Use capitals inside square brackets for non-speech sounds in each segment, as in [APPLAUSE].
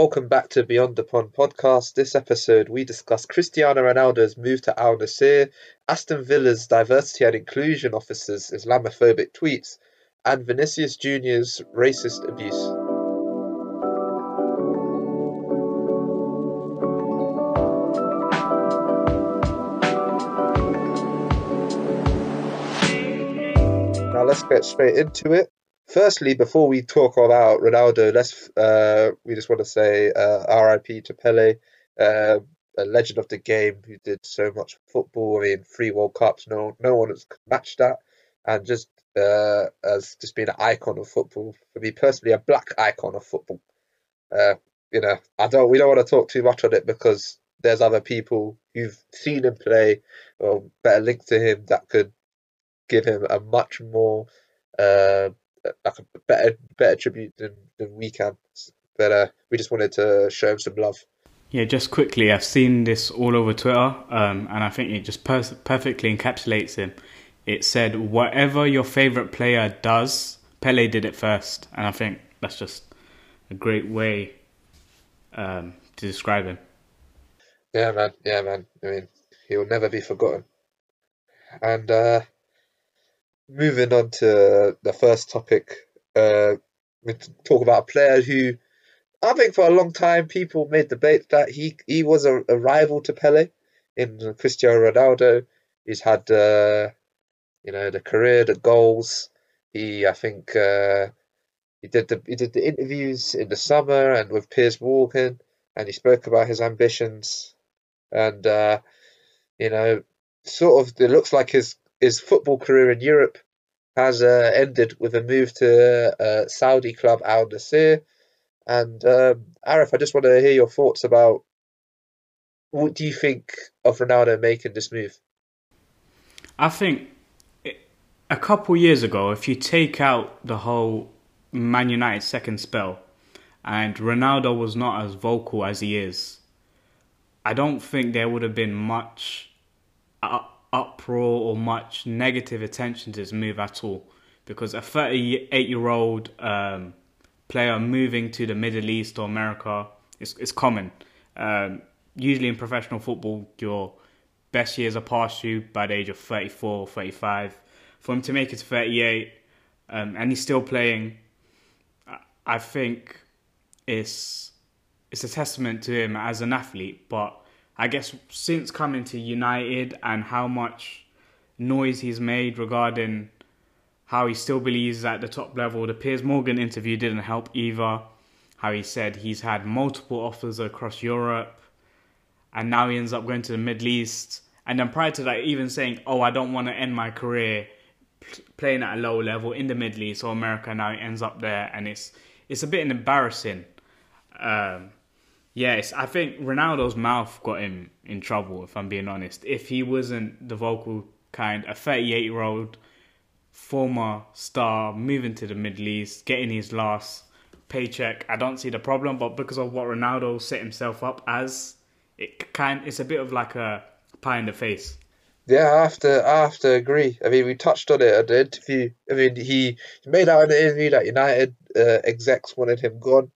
Welcome back to Beyond the Pond podcast. This episode, we discuss Cristiano Ronaldo's move to Al Nassr, Aston Villa's diversity and inclusion officers' Islamophobic tweets, and Vinicius Jr.'s racist abuse. Now let's get straight into it. Firstly, before we talk about Ronaldo, let's uh, we just want to say uh, RIP to Pele, uh, a legend of the game who did so much football. I mean, three World Cups, no no one has matched that, and just uh, as just being an icon of football for me personally, a black icon of football. Uh, you know, I don't we don't want to talk too much on it because there's other people who've seen him play or better linked to him that could give him a much more uh, like a better better tribute than, than we can. But uh, we just wanted to show him some love. Yeah, just quickly, I've seen this all over Twitter, um, and I think it just per- perfectly encapsulates him. It said, "Whatever your favorite player does, Pele did it first. and I think that's just a great way um, to describe him. Yeah, man. Yeah, man. I mean, he'll never be forgotten. And uh, moving on to the first topic, uh, we talk about a player who I think for a long time people made debate that he he was a, a rival to Pele in Cristiano Ronaldo. He's had uh, you know the career, the goals. He I think uh, he did the he did the interviews in the summer and with Piers Morgan, and he spoke about his ambitions, and uh, you know sort of it looks like his his football career in Europe has uh, ended with a move to uh, Saudi club Al Nassr. And um, Arif, I just want to hear your thoughts about what do you think of Ronaldo making this move? I think a couple years ago, if you take out the whole Man United second spell, and Ronaldo was not as vocal as he is, I don't think there would have been much uproar or much negative attention to his move at all. Because a 38 year old um, player moving to the Middle East or America is, is common. Um, usually in professional football, your best years are past you by the age of 34, 35. For him to make it to 38 um, and he's still playing, I think it's, it's a testament to him as an athlete. But I guess since coming to United and how much noise he's made regarding how he still believes at the top level, the Piers Morgan interview didn't help either. How he said he's had multiple offers across Europe and now he ends up going to the Middle East. And then prior to that, even saying, Oh, I don't want to end my career playing at a low level in the Middle East or America. Now he ends up there, and it's it's a bit embarrassing. Um, Yes, I think Ronaldo's mouth got him in trouble, if I'm being honest. If he wasn't the vocal kind, a 38 year old former star moving to the Middle East, getting his last paycheck, I don't see the problem. But because of what Ronaldo set himself up as, it kind it's a bit of like a pie in the face. Yeah, I have to, I have to agree. I mean, we touched on it at the interview. I mean, he made out in the interview that United uh, execs wanted him gone.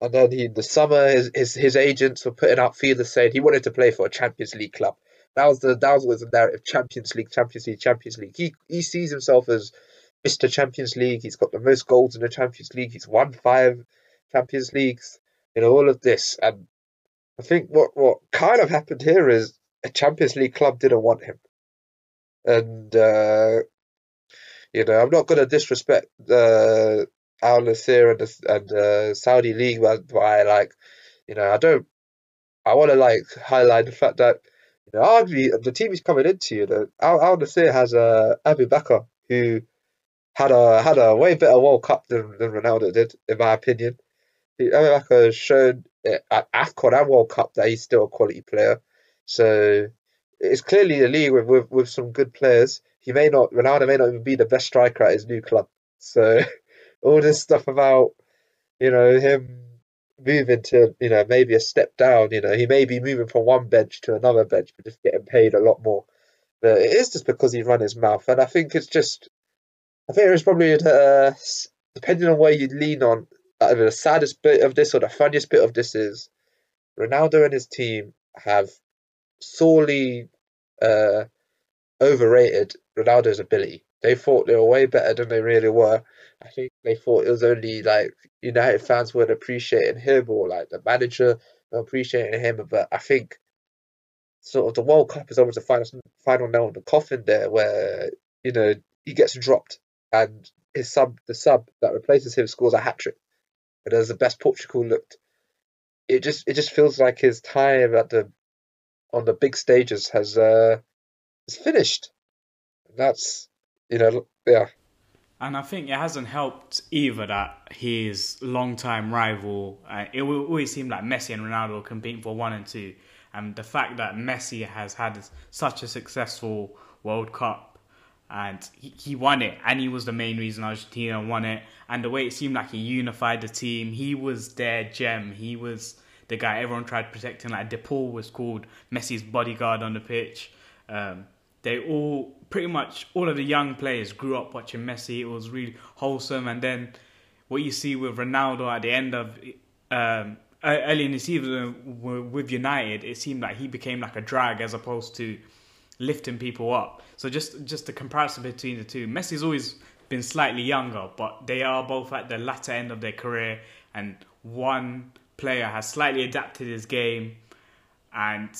And then he, in the summer, his, his his agents were putting out feelers saying he wanted to play for a Champions League club. That was the that was the narrative: Champions League, Champions League, Champions League. He he sees himself as Mr. Champions League. He's got the most goals in the Champions League. He's won five Champions Leagues. You know all of this, and I think what what kind of happened here is a Champions League club didn't want him, and uh, you know I'm not going to disrespect uh, Al Nassr and the and uh, Saudi league, I like, you know, I don't. I want to like highlight the fact that you know, arguably the team he's coming into, you know, Al, Nassr has uh, Aboubakar who had a had a way better World Cup than, than Ronaldo did, in my opinion. Aboubakar has shown at AFCON and World Cup that he's still a quality player. So it's clearly a league with, with, with some good players. He may not Ronaldo may not even be the best striker at his new club. So [LAUGHS] all this stuff about you know him moving to you know maybe a step down. You know he may be moving from one bench to another bench, but just getting paid a lot more. But it is just because he run his mouth, and I think it's just I think it's probably uh, depending on where you lean on uh, the saddest bit of this or the funniest bit of this is Ronaldo and his team have sorely uh, overrated Ronaldo's ability. They thought they were way better than they really were. I think they thought it was only like United fans weren't appreciating him or like the manager appreciating him. But I think sort of the World Cup is almost the final final nail in the coffin there, where you know he gets dropped and his sub, the sub that replaces him, scores a hat trick. And as the best Portugal looked, it just it just feels like his time at the on the big stages has uh is finished. That's you know yeah. And I think it hasn't helped either that his long-time rival. Uh, it will always seem like Messi and Ronaldo competing for one and two, and the fact that Messi has had such a successful World Cup and he, he won it, and he was the main reason Argentina won it. And the way it seemed like he unified the team, he was their gem. He was the guy everyone tried protecting. Like DePaul was called Messi's bodyguard on the pitch. Um, they all pretty much all of the young players grew up watching Messi. It was really wholesome. And then what you see with Ronaldo at the end of um, early in the season with United, it seemed like he became like a drag as opposed to lifting people up. So just just the comparison between the two. Messi's always been slightly younger, but they are both at the latter end of their career, and one player has slightly adapted his game and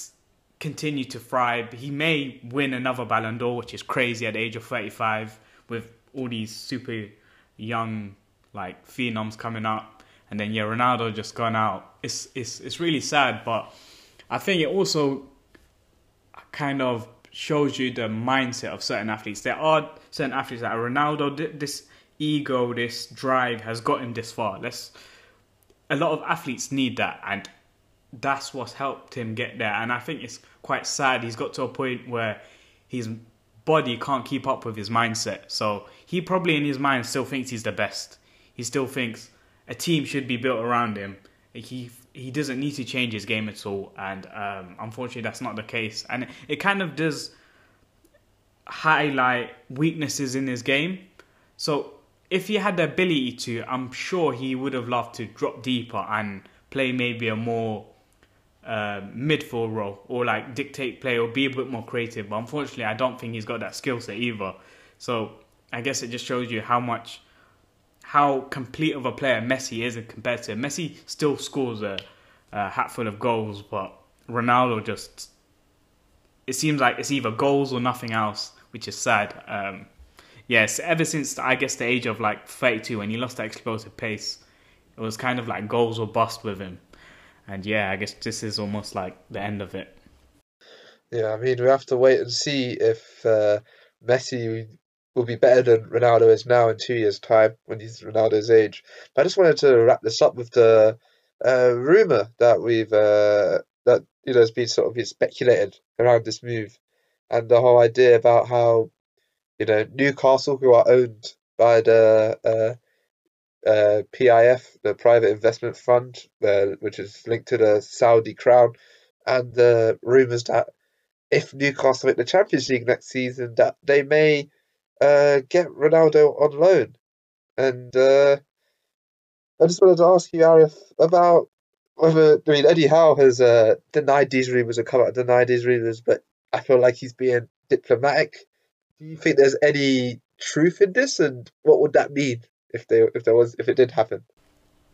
continued to thrive. He may win another Ballon d'Or, which is crazy at the age of 35, with all these super young like phenoms coming up, and then yeah, Ronaldo just gone out. It's it's it's really sad, but I think it also kind of shows you the mindset of certain athletes. There are certain athletes that Ronaldo. This ego, this drive has got him this far. Let's. A lot of athletes need that, and that's what's helped him get there. And I think it's quite sad. He's got to a point where his body can't keep up with his mindset. So he probably in his mind still thinks he's the best. He still thinks a team should be built around him. He he doesn't need to change his game at all, and um, unfortunately, that's not the case. And it, it kind of does highlight weaknesses in his game. So if he had the ability to, I'm sure he would have loved to drop deeper and play maybe a more uh, midfield role or like dictate play or be a bit more creative. But unfortunately, I don't think he's got that skill set either. So I guess it just shows you how much how complete of a player Messi is compared to Messi still scores a, a hatful of goals, but Ronaldo just it seems like it's either goals or nothing else, which is sad. Um, yes, ever since I guess the age of like 32 when he lost that explosive pace, it was kind of like goals or bust with him. And yeah, I guess this is almost like the end of it. Yeah, I mean, we have to wait and see if uh, Messi will be better than Ronaldo is now in two years' time when he's Ronaldo's age. But I just wanted to wrap this up with the uh, rumor that we've uh, that you know has been sort of been speculated around this move, and the whole idea about how you know Newcastle, who are owned by the uh, PIF, the private investment fund, uh, which is linked to the Saudi crown, and the rumors that if Newcastle make the Champions League next season, that they may uh, get Ronaldo on loan. And uh, I just wanted to ask you, Arif, about whether I mean Eddie Howe has uh, denied these rumors and come out denied these rumors, but I feel like he's being diplomatic. Do you think there's any truth in this, and what would that mean if they if there was if it did happen?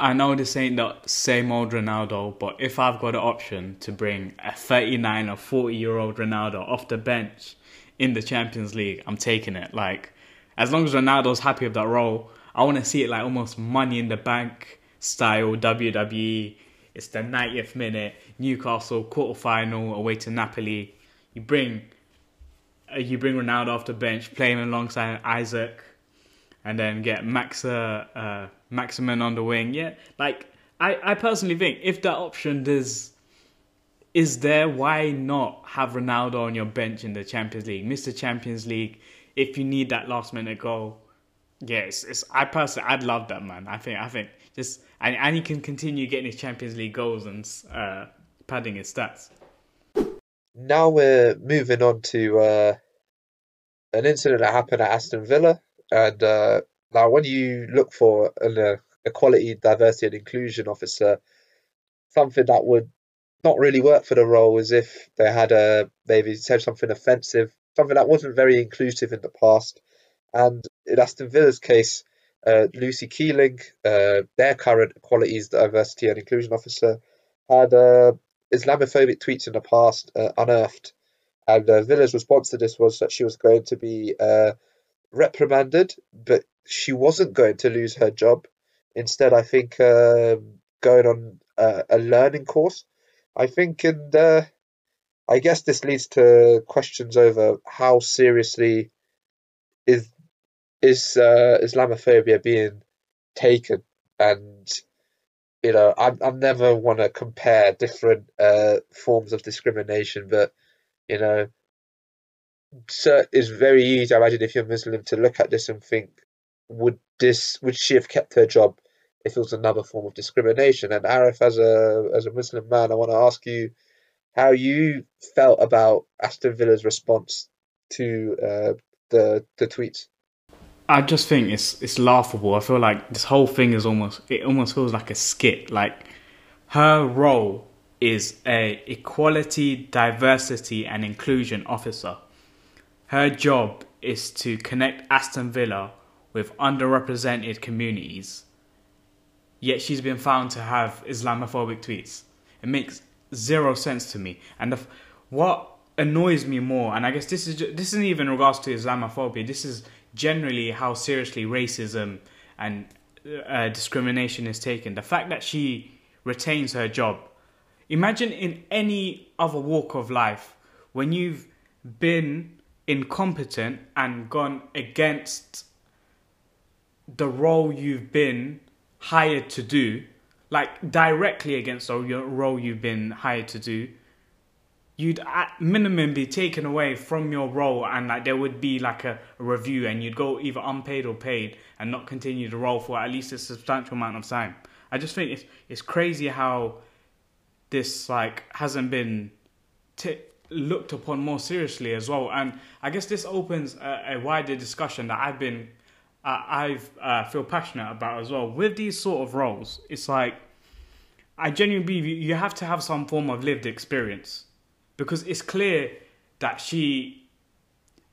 I know this ain't the same old Ronaldo, but if I've got an option to bring a 39 or 40 year old Ronaldo off the bench in the Champions League, I'm taking it. Like, as long as Ronaldo's happy with that role, I want to see it like almost money in the bank style WWE. It's the 90th minute, Newcastle quarterfinal away to Napoli. You bring uh, you bring Ronaldo off the bench, playing alongside Isak, and then get Maxa uh, Maximin on the wing. Yeah, like I, I personally think if that option does is there, why not have Ronaldo on your bench in the Champions League, Mr. Champions League? If you need that last minute goal, yes, it's, I personally I'd love that man. I think I think just and, and he can continue getting his Champions League goals and uh, padding his stats. Now we're moving on to uh, an incident that happened at Aston Villa, and uh, now when you look for in a equality, diversity, and inclusion officer, something that would not really work for the role is if they had a maybe said something offensive, something that wasn't very inclusive in the past. And in Aston Villa's case, uh, Lucy Keeling, uh, their current equalities, diversity, and inclusion officer, had uh, Islamophobic tweets in the past uh, unearthed. And uh, Villa's response to this was that she was going to be uh, reprimanded, but she wasn't going to lose her job. Instead, I think um, going on a, a learning course. I think, and uh, I guess this leads to questions over how seriously is is uh, Islamophobia being taken, and you know, I I never want to compare different uh, forms of discrimination, but you know, so it's very easy. I imagine if you're Muslim to look at this and think, would this would she have kept her job if it was another form of discrimination? And Arif, as a as a Muslim man, I want to ask you how you felt about Aston Villa's response to uh, the the tweets. I just think it's it's laughable. I feel like this whole thing is almost it almost feels like a skit. Like her role is a equality, diversity, and inclusion officer. Her job is to connect Aston Villa with underrepresented communities. Yet she's been found to have Islamophobic tweets. It makes zero sense to me. And the, what annoys me more, and I guess this is this isn't even in regards to Islamophobia. This is generally how seriously racism and uh, discrimination is taken. The fact that she retains her job Imagine in any other walk of life when you've been incompetent and gone against the role you've been hired to do, like directly against the role you've been hired to do, you'd at minimum be taken away from your role and like there would be like a, a, review and you'd go either unpaid or paid and not continue the role for at least a substantial amount of time. I just think it's it's crazy how this like hasn't been t- looked upon more seriously as well. And I guess this opens a, a wider discussion that I've been uh, I've uh, feel passionate about as well. With these sort of roles, it's like I genuinely believe you have to have some form of lived experience because it's clear that she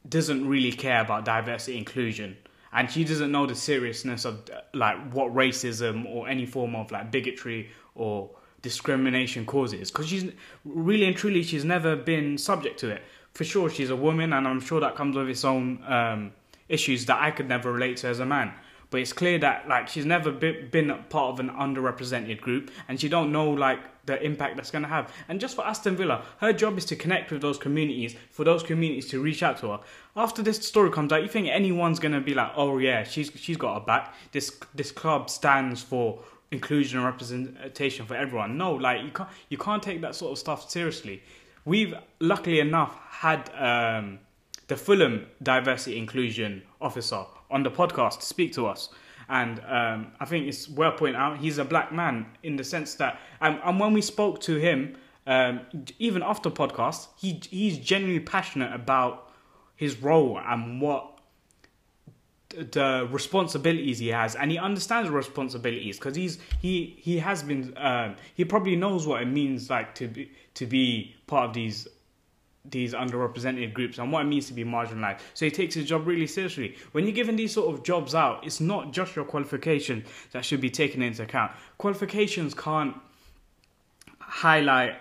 doesn't really care about diversity inclusion and she doesn't know the seriousness of like what racism or any form of like bigotry or discrimination causes. Because she's really and truly she's never been subject to it. For sure she's a woman and i'm sure that comes with its own um, issues that i could never relate to as a man. But it's clear that like she's never been part of an underrepresented group and she don't know like the impact that's going to have. And just for aston villa her job is to connect with those communities for those communities to reach out to her. After this story comes out you think anyone's going to be like oh yeah she's she's got her back. This this club stands for inclusion and representation for everyone. No, like you can't you can't take that sort of stuff seriously. We've luckily enough had um, the Fulham diversity inclusion officer on the podcast to speak to us. And um, I think it's well pointed out he's a black man in the sense that, um, and when we spoke to him, um, even after podcast, he he's genuinely passionate about his role and what the responsibilities he has and he understands responsibilities because he's he he has been um, he probably knows what it means like to be to be part of these these underrepresented groups and what it means to be marginalized. So he takes his job really seriously. When you're giving these sort of jobs out it's not just your qualification that should be taken into account. Qualifications can't highlight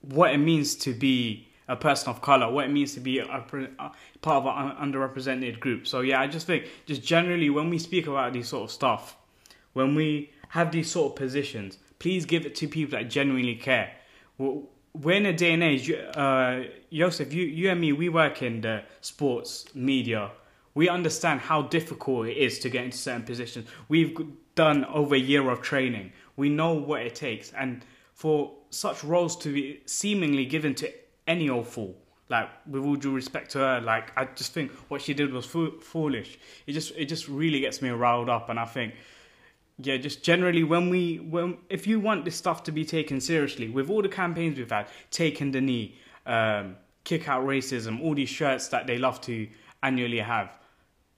what it means to be a person of color, what it means to be a, a, part of an underrepresented group. So yeah, I just think just generally when we speak about these sort of stuff, when we have these sort of positions, please give it to people that genuinely care. We're in a day and age, uh, Yoseph, you, you and me, we work in the sports media. We understand how difficult it is to get into certain positions. We've done over a year of training. We know what it takes. And for such roles to be seemingly given to any old fool. Like with all due respect to her, like I just think what she did was fo- foolish. It just it just really gets me riled up, and I think yeah, just generally when we when if you want this stuff to be taken seriously, with all the campaigns we've had, taking the knee, um, kick out racism, all these shirts that they love to annually have,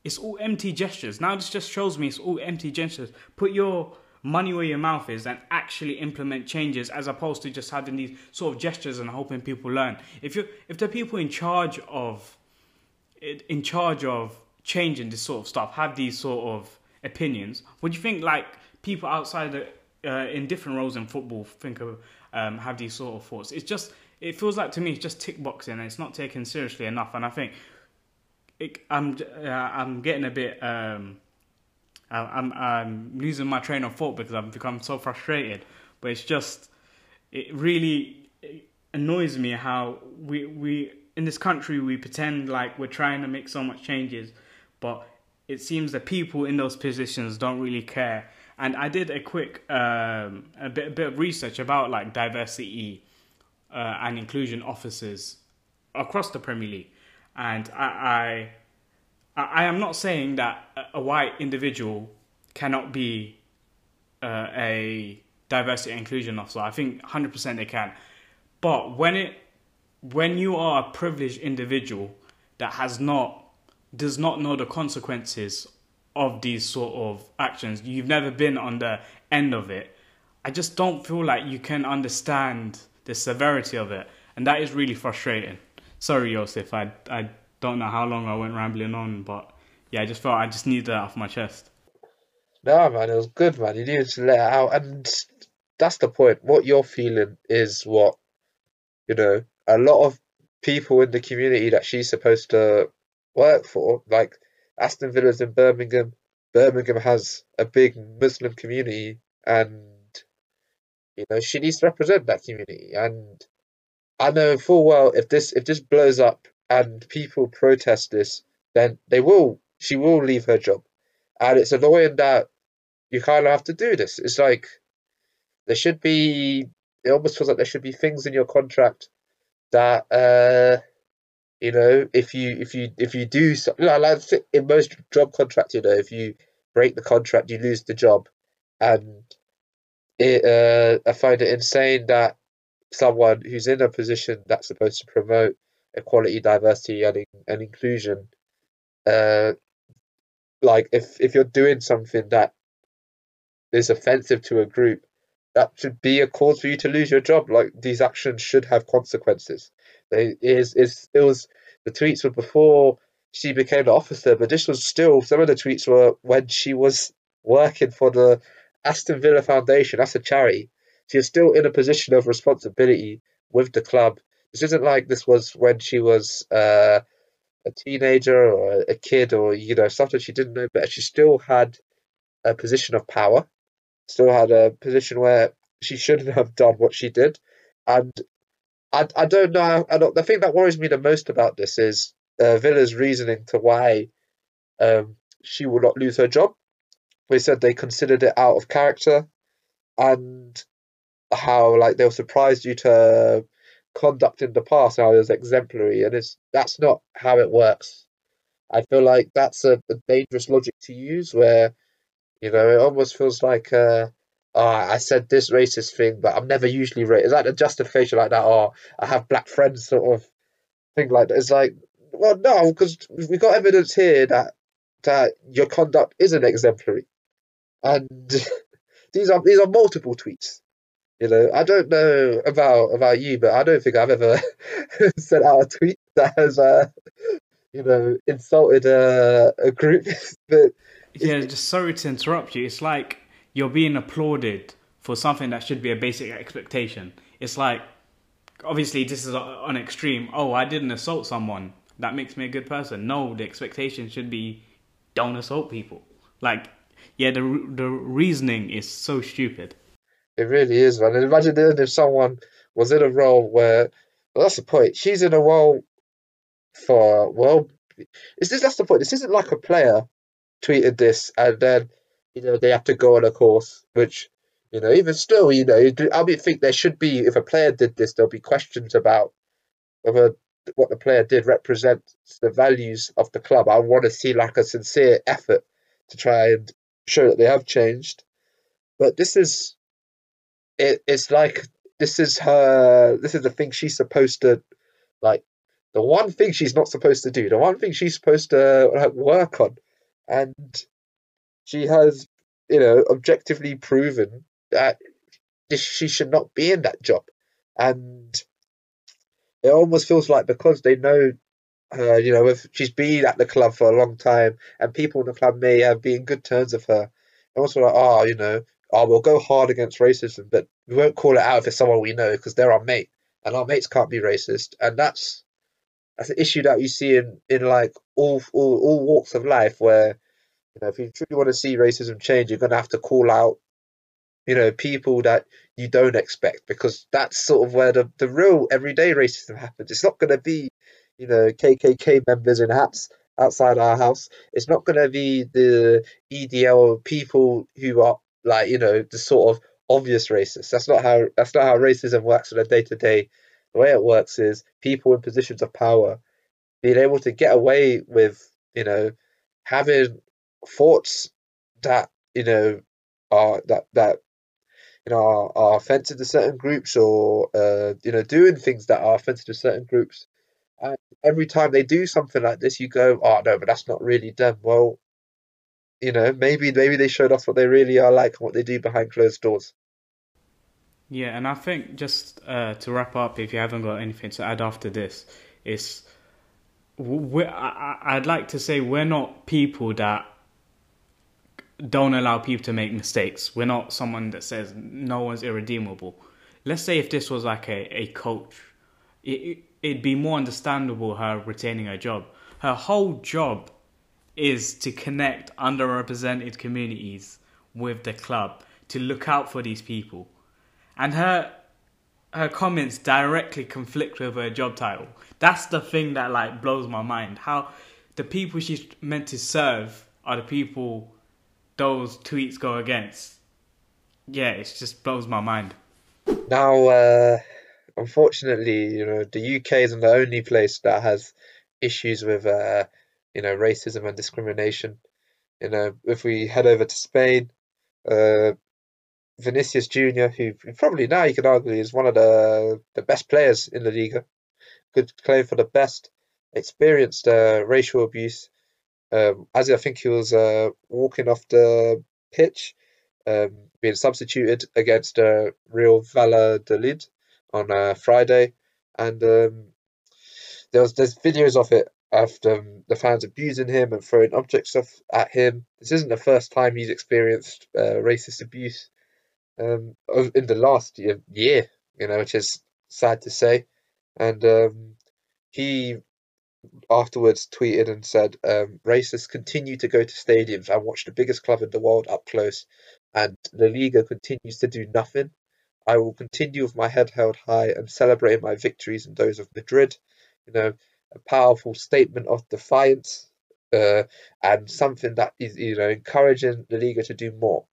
it's all empty gestures. Now this just shows me it's all empty gestures. Put your money where your mouth is and actually implement changes as opposed to just having these sort of gestures and hoping people learn. If you if the people in charge of in charge of changing this sort of stuff have these sort of opinions, would you think like people outside the, uh, in different roles in football think of um, have these sort of thoughts? It's just it feels like to me it's just tick boxing and it's not taken seriously enough. And I think it, I'm uh, I'm getting a bit um, I'm I'm losing my train of thought because I've become so frustrated. But it's just it really annoys me how we we in this country we pretend like we're trying to make so much changes, but it seems that people in those positions don't really care. And I did a quick um, a bit a bit of research about like diversity uh, and inclusion officers across the Premier League, and I, I I am not saying that a white individual cannot be uh, a diversity and inclusion officer. I think 100% they can. But when it when you are a privileged individual that has not does not know the consequences of these sort of actions, you've never been on the end of it. I just don't feel like you can understand the severity of it, and that is really frustrating. Sorry, Yoseph, I I don't know how long I went rambling on, but yeah, I just felt I just needed that off my chest. No, man, it was good, man. You needed to let it out, and that's the point. What you're feeling is what you know. A lot of people in the community that she's supposed to work for, like Aston Villa's in Birmingham. Birmingham has a big Muslim community, and you know she needs to represent that community. And I know full well if this if this blows up and people protest this, then they will she will leave her job. And it's annoying that you kind of have to do this. It's like there should be. It almost feels like there should be things in your contract that uh, you know if you if you if you do so, you know, like in most job contracts, you know, if you break the contract, you lose the job, and it uh, I find it insane that someone who's in a position that's supposed to promote equality, diversity, and and inclusion, uh, like if if you're doing something that is offensive to a group, that should be a cause for you to lose your job. Like these actions should have consequences. They is is it was the tweets were before she became an officer, but this was still some of the tweets were when she was working for the Aston Villa Foundation. That's a charity. She is still in a position of responsibility with the club. This isn't like this was when she was uh, a teenager or a kid or you know something she didn't know better. She still had a position of power still had a position where she shouldn't have done what she did. And I, I don't know. I don't, the thing that worries me the most about this is uh, Villa's reasoning to why um, she will not lose her job. They said they considered it out of character and how like they were surprised due to conduct in the past, how was exemplary, and it's that's not how it works. I feel like that's a, a dangerous logic to use where you know, it almost feels like, uh, oh, I said this racist thing, but I'm never usually racist. Is that a justification like that? Oh, I have black friends, sort of thing like that. It's like, well, no, because we've got evidence here that that your conduct isn't exemplary, and [LAUGHS] these are these are multiple tweets. You know, I don't know about about you, but I don't think I've ever [LAUGHS] sent out a tweet that has, uh, you know, insulted a, a group. [LAUGHS] but yeah, just sorry to interrupt you. It's like you're being applauded for something that should be a basic expectation. It's like, obviously, this is on extreme. Oh, I didn't assault someone. That makes me a good person. No, the expectation should be don't assault people. Like, yeah, the the reasoning is so stupid. It really is, man. And imagine if someone was in a role where, well, that's the point. She's in a role for well, is this that's the point? This isn't like a player tweeted this, and then you know they have to go on a course, which you know even still, you know, I mean, think there should be if a player did this, there'll be questions about whether what the player did represents the values of the club. I want to see like a sincere effort to try and show that they have changed. But this is it, it's like this is her this is the thing she's supposed to like the one thing she's not supposed to do, the one thing she's supposed to like, work on. And she has, you know, objectively proven that she should not be in that job, and it almost feels like because they know her, you know, if she's been at the club for a long time, and people in the club may have been good terms of her, and also like, oh, you know, oh, we'll go hard against racism, but we won't call it out if it's someone we know because they're our mate, and our mates can't be racist, and that's that's an issue that you see in in like all all all walks of life where you know if you truly want to see racism change, you're gonna have to call out you know people that you don't expect because that's sort of where the, the real everyday racism happens. It's not gonna be you know KKK members in hats outside our house. It's not gonna be the EDL people who are like you know the sort of obvious racist. That's not how that's not how racism works on a day to day the way it works is people in positions of power being able to get away with, you know, having thoughts that, you know, are that that you know are, offensive to certain groups or uh, you know doing things that are offensive to certain groups. And every time they do something like this, you go, "Oh no, but that's not really them." Well, you know, maybe maybe they showed us what they really are like and what they do behind closed doors. Yeah, and I think just uh, to wrap up, if you haven't got anything to add after this, is I, would like to say we're not people that don't allow people to make mistakes. We're not someone that says no one's irredeemable. Let's say if this was like a, a coach, it, it'd be more understandable her retaining her job. Her whole job is to connect underrepresented communities with the club, to look out for these people and her her comments directly conflict with her job title. That's the thing that like blows my mind. How the people she's meant to serve are the people those tweets go against. Yeah, it just blows my mind. Now, uh, unfortunately, you know, the UK isn't the only place that has issues with, uh, you know, racism and discrimination. You know, if we head over to Spain, uh, Vinicius Junior, who probably now you could argue is one of the the best players in the Liga, could claim for the best, experienced uh, racial abuse. Um, as I think he was uh, walking off the pitch, um, being substituted against uh, Real Valladolid on uh, Friday, and um, there was there's videos of it after um, the fans abusing him and throwing objects at him. This isn't the first time he's experienced uh, racist abuse um, in the last year, year, you know, which is sad to say. And um, he afterwards tweeted and said, um, racists continue to go to stadiums and watch the biggest club in the world up close, and La Liga continues to do nothing. I will continue with my head held high and celebrating my victories and those of Madrid. You know, a powerful statement of defiance uh, and something that is, you know, encouraging the Liga to do more.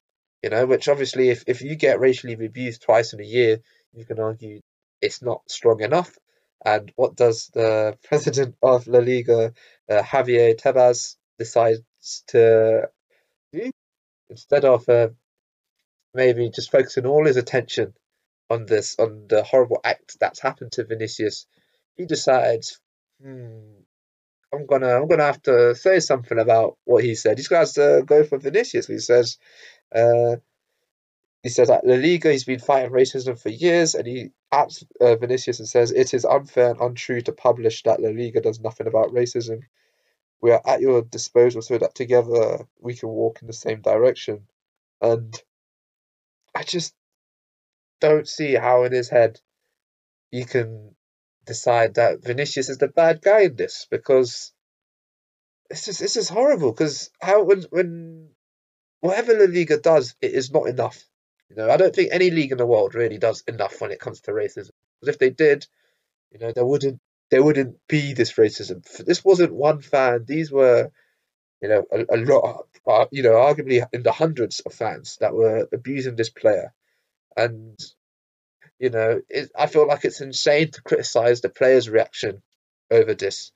You know, which obviously, if, if you get racially abused twice in a year, you can argue it's not strong enough. And what does the [LAUGHS] president of La Liga, uh, Javier Tebas, decides to do? Instead of uh, maybe just focusing all his attention on this, on the horrible act that's happened to Vinicius, he decides, hmm, I'm gonna, I'm gonna have to say something about what he said. He's got to go for Vinicius. He says, uh, he says that La Liga, he's been fighting racism for years, and he apps uh, Vinicius and says it is unfair and untrue to publish that La Liga does nothing about racism. We are at your disposal so that together we can walk in the same direction. And I just don't see how in his head you can decide that Vinicius is the bad guy in this because this is this is horrible. Because how when when whatever La Liga does, it is not enough. You know, I don't think any league in the world really does enough when it comes to racism. Because if they did, you know, there wouldn't there wouldn't be this racism. This wasn't one fan. These were, you know, a, a lot. Uh, you know, arguably in the hundreds of fans that were abusing this player, and you know, it, I feel like it's insane to criticize the player's reaction over this.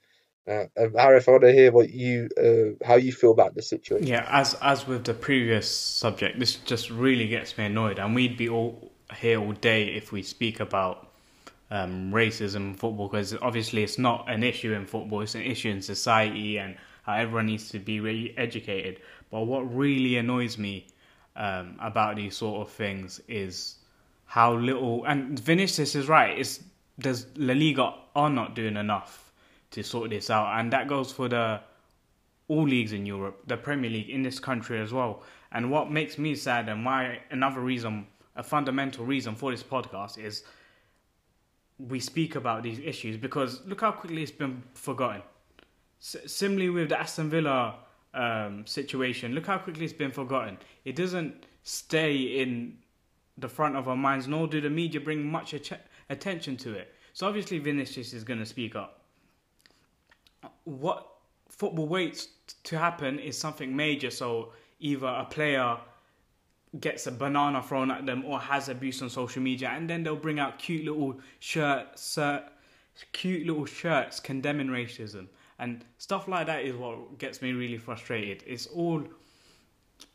Uh, um, Arif, I want to hear what you, uh, how you feel about the situation. Yeah, as as with the previous subject, this just really gets me annoyed, and we'd be all here all day if we speak about um, racism in football, because obviously it's not an issue in football; it's an issue in society, and how everyone needs to be really educated. But what really annoys me um, about these sort of things is how little. And Vinicius is right. It's does La Liga are not doing enough to sort this out, and that goes for the all leagues in Europe, the Premier League in this country as well. And what makes me sad, and why another reason, a fundamental reason for this podcast is we speak about these issues because look how quickly it's been forgotten. S- similarly with the Aston Villa um, situation, look how quickly it's been forgotten. It doesn't stay in the front of our minds, nor do the media bring much attention to it. So obviously Vinicius is going to speak up. What football waits to happen is something major. So either a player gets a banana thrown at them or has abuse on social media, and then they'll bring out cute little shirts, uh, cute little shirts condemning racism and stuff like that is what gets me really frustrated. It's all,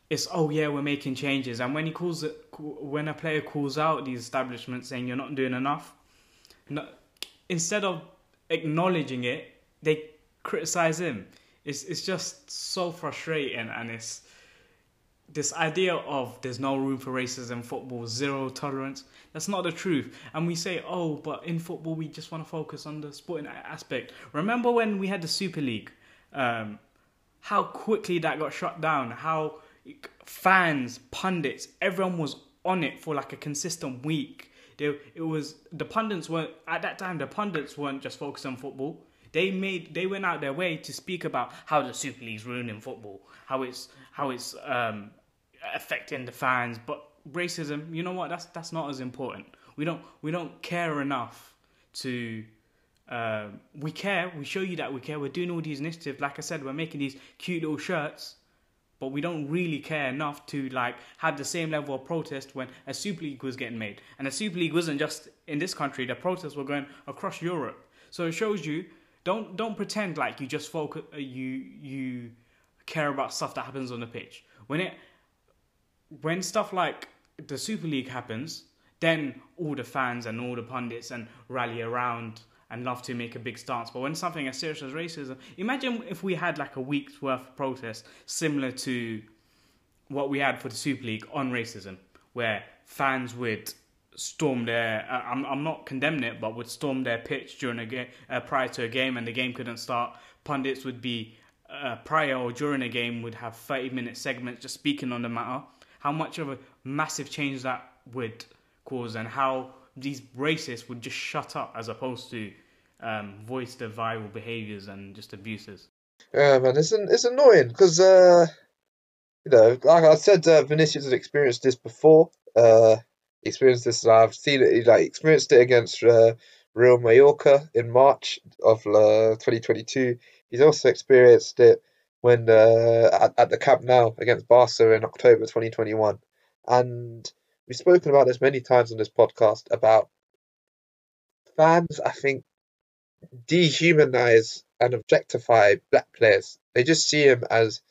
it's oh yeah we're making changes, and when he calls it, when a player calls out the establishment saying you're not doing enough, no, instead of acknowledging it, they criticize him. It's it's just so frustrating, and it's this idea of there's no room for racism football, zero tolerance. That's not the truth. And we say, oh, but in football we just want to focus on the sporting aspect. Remember when we had the Super League? Um, how quickly that got shut down. How fans, pundits, everyone was on it for like a consistent week. They, it was the pundits weren't at that time. The pundits weren't just focused on football. They made they went out their way to speak about how the Super League's ruining football, how it's how it's um, affecting the fans. But racism, you know what? That's that's not as important. We don't we don't care enough to. Uh, we care. We show you that we care. We're doing all these initiatives. Like I said, we're making these cute little shirts, but we don't really care enough to like have the same level of protest when a Super League was getting made. And a Super League wasn't just in this country. The protests were going across Europe. So it shows you don't don't pretend like you just focus uh, you you care about stuff that happens on the pitch. When it when stuff like the Super League happens, then all the fans and all the pundits and rally around and love to make a big stance. But when something as serious as racism, imagine if we had like a week's worth of protest similar to what we had for the Super League on racism, where fans would storm their. Uh, I'm I'm not condemning it, but would storm their pitch during a game uh, prior to a game, and the game couldn't start. Pundits would be uh, prior or during a game would have 30 minute segments just speaking on the matter how much of a massive change that would cause, and how these racists would just shut up as opposed to um, voice their viral behaviors and just abuses. Yeah, man, it's an, it's annoying because uh, you know, like I said, uh, Vinicius has experienced this before. Uh, experienced this. and I've seen it. He like experienced it against uh, Real Mallorca in March of uh, 2022. He's also experienced it when uh, at, at the Camp Nou against Barca in October 2021. And we've spoken about this many times on this podcast about fans, I think, dehumanize and objectify black players. They just see him as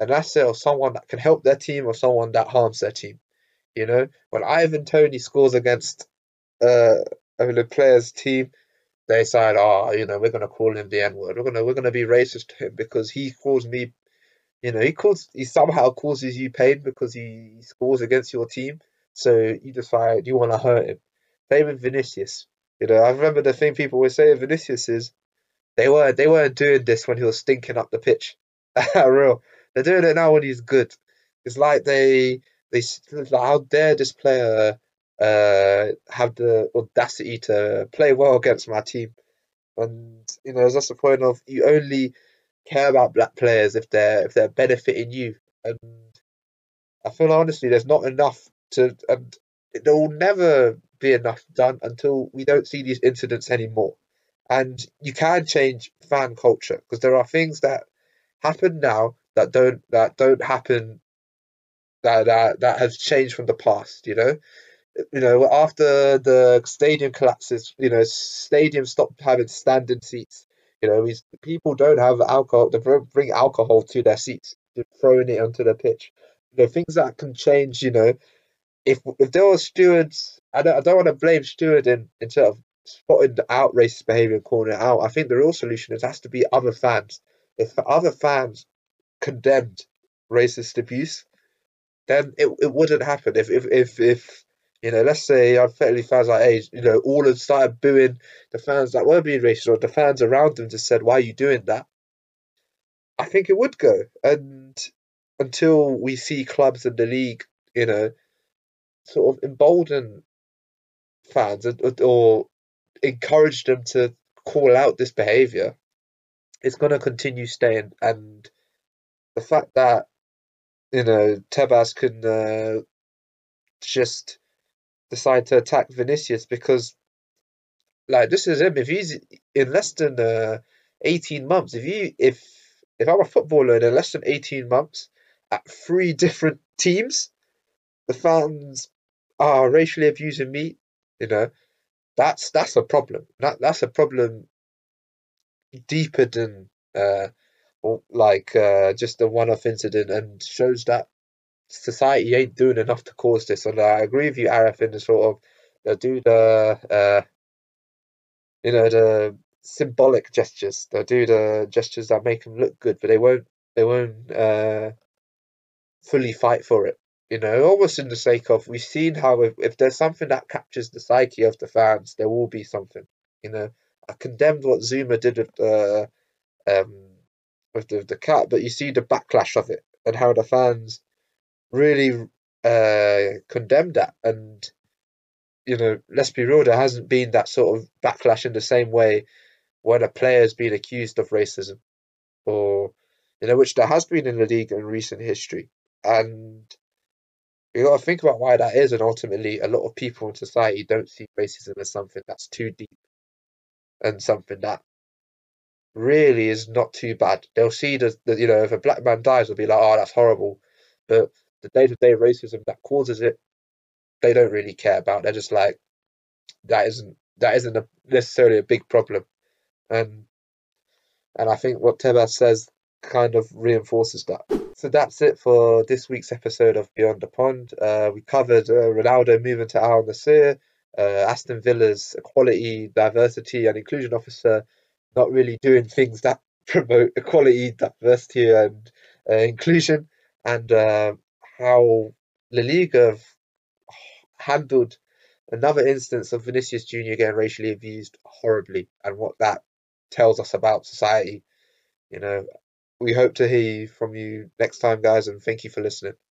an asset or someone that can help their team or someone that harms their team. You know, when Ivan Toney scores against uh, a player's team, they decide, oh, you know, we're gonna call him the N word. We're gonna we're gonna be racist to him because he calls me, you know, he calls he somehow causes you pain because he scores against your team. So you decide you want to hurt him. Same with Vinicius. You know, I remember the thing people were saying Vinicius is they weren't they weren't doing this when he was stinking up the pitch. [LAUGHS] Real, they're doing it now when he's good. It's like they they like, how dare this player uh, have the audacity to play well against my team. And you know, that's the point of you only care about black players if they're if they're benefiting you. And I feel honestly, there's not enough to, and there will never be enough done until we don't see these incidents anymore. And you can change fan culture because there are things that happen now that don't that don't happen that that that has changed from the past. You know, you know, after the stadium collapses, you know, stadiums stopped having standing seats. You know, people don't have alcohol. They bring alcohol to their seats, throwing it onto the pitch. You know, things that can change. You know, if if there were stewards, I don't I don't want to blame steward in instead of spotting the out racist behaviour and calling it out. I think the real solution is has to be other fans if other fans condemned racist abuse, then it, it wouldn't happen. If if if if you know, let's say unfairly fans our age, you know, all have started booing the fans that were being racist, or the fans around them just said, "Why are you doing that?" I think it would go, and until we see clubs in the league, you know, sort of embolden fans or encourage them to call out this behavior, it's going to continue staying. And the fact that you know Tebas can uh, just decide to attack Vinicius because, like, this is him. If he's in less than uh, eighteen months, if you if if I'm a footballer in less than eighteen months at three [LAUGHS] different teams, the fans are racially abusing me. You know, that's that's a problem. That that's a problem deeper than uh, like uh, just a one-off incident, and shows that society ain't doing enough to cause this. And I agree with you, Arif, in the sort of they do the uh, you know the symbolic gestures. They'll do the gestures that make them look good, but they won't they won't uh, fully fight for it. You know, almost in the sake of we've seen how if, if there's something that captures the psyche of the fans, there will be something. You know, I condemned what Zouma did with the um with the, the cat, but you see the backlash of it and how the fans really uh condemned that and you know, let's be real, there hasn't been that sort of backlash in the same way when a player's been accused of racism or you know, which there has been in the league in recent history. And you got to think about why that is, and ultimately, a lot of people in society don't see racism as something that's too deep and something that really is not too bad. They'll see that, you know, if a black man dies, they'll be like, oh, that's horrible. But the day to day racism that causes it, they don't really care about. They're just like, that isn't that isn't a, necessarily a big problem, and and I think what Tebas says kind of reinforces that. So that's it for this week's episode of Beyond the Pond. Uh, we covered uh, Ronaldo moving to Al Nassr, uh, Aston Villa's equality, diversity, and inclusion officer not really doing things that [LAUGHS] promote equality, diversity, and uh, inclusion, and uh, how La Liga have handled another instance of Vinicius Jr. getting racially abused horribly, and what that tells us about society. You know, we hope to hear from you next time, guys, and thank you for listening.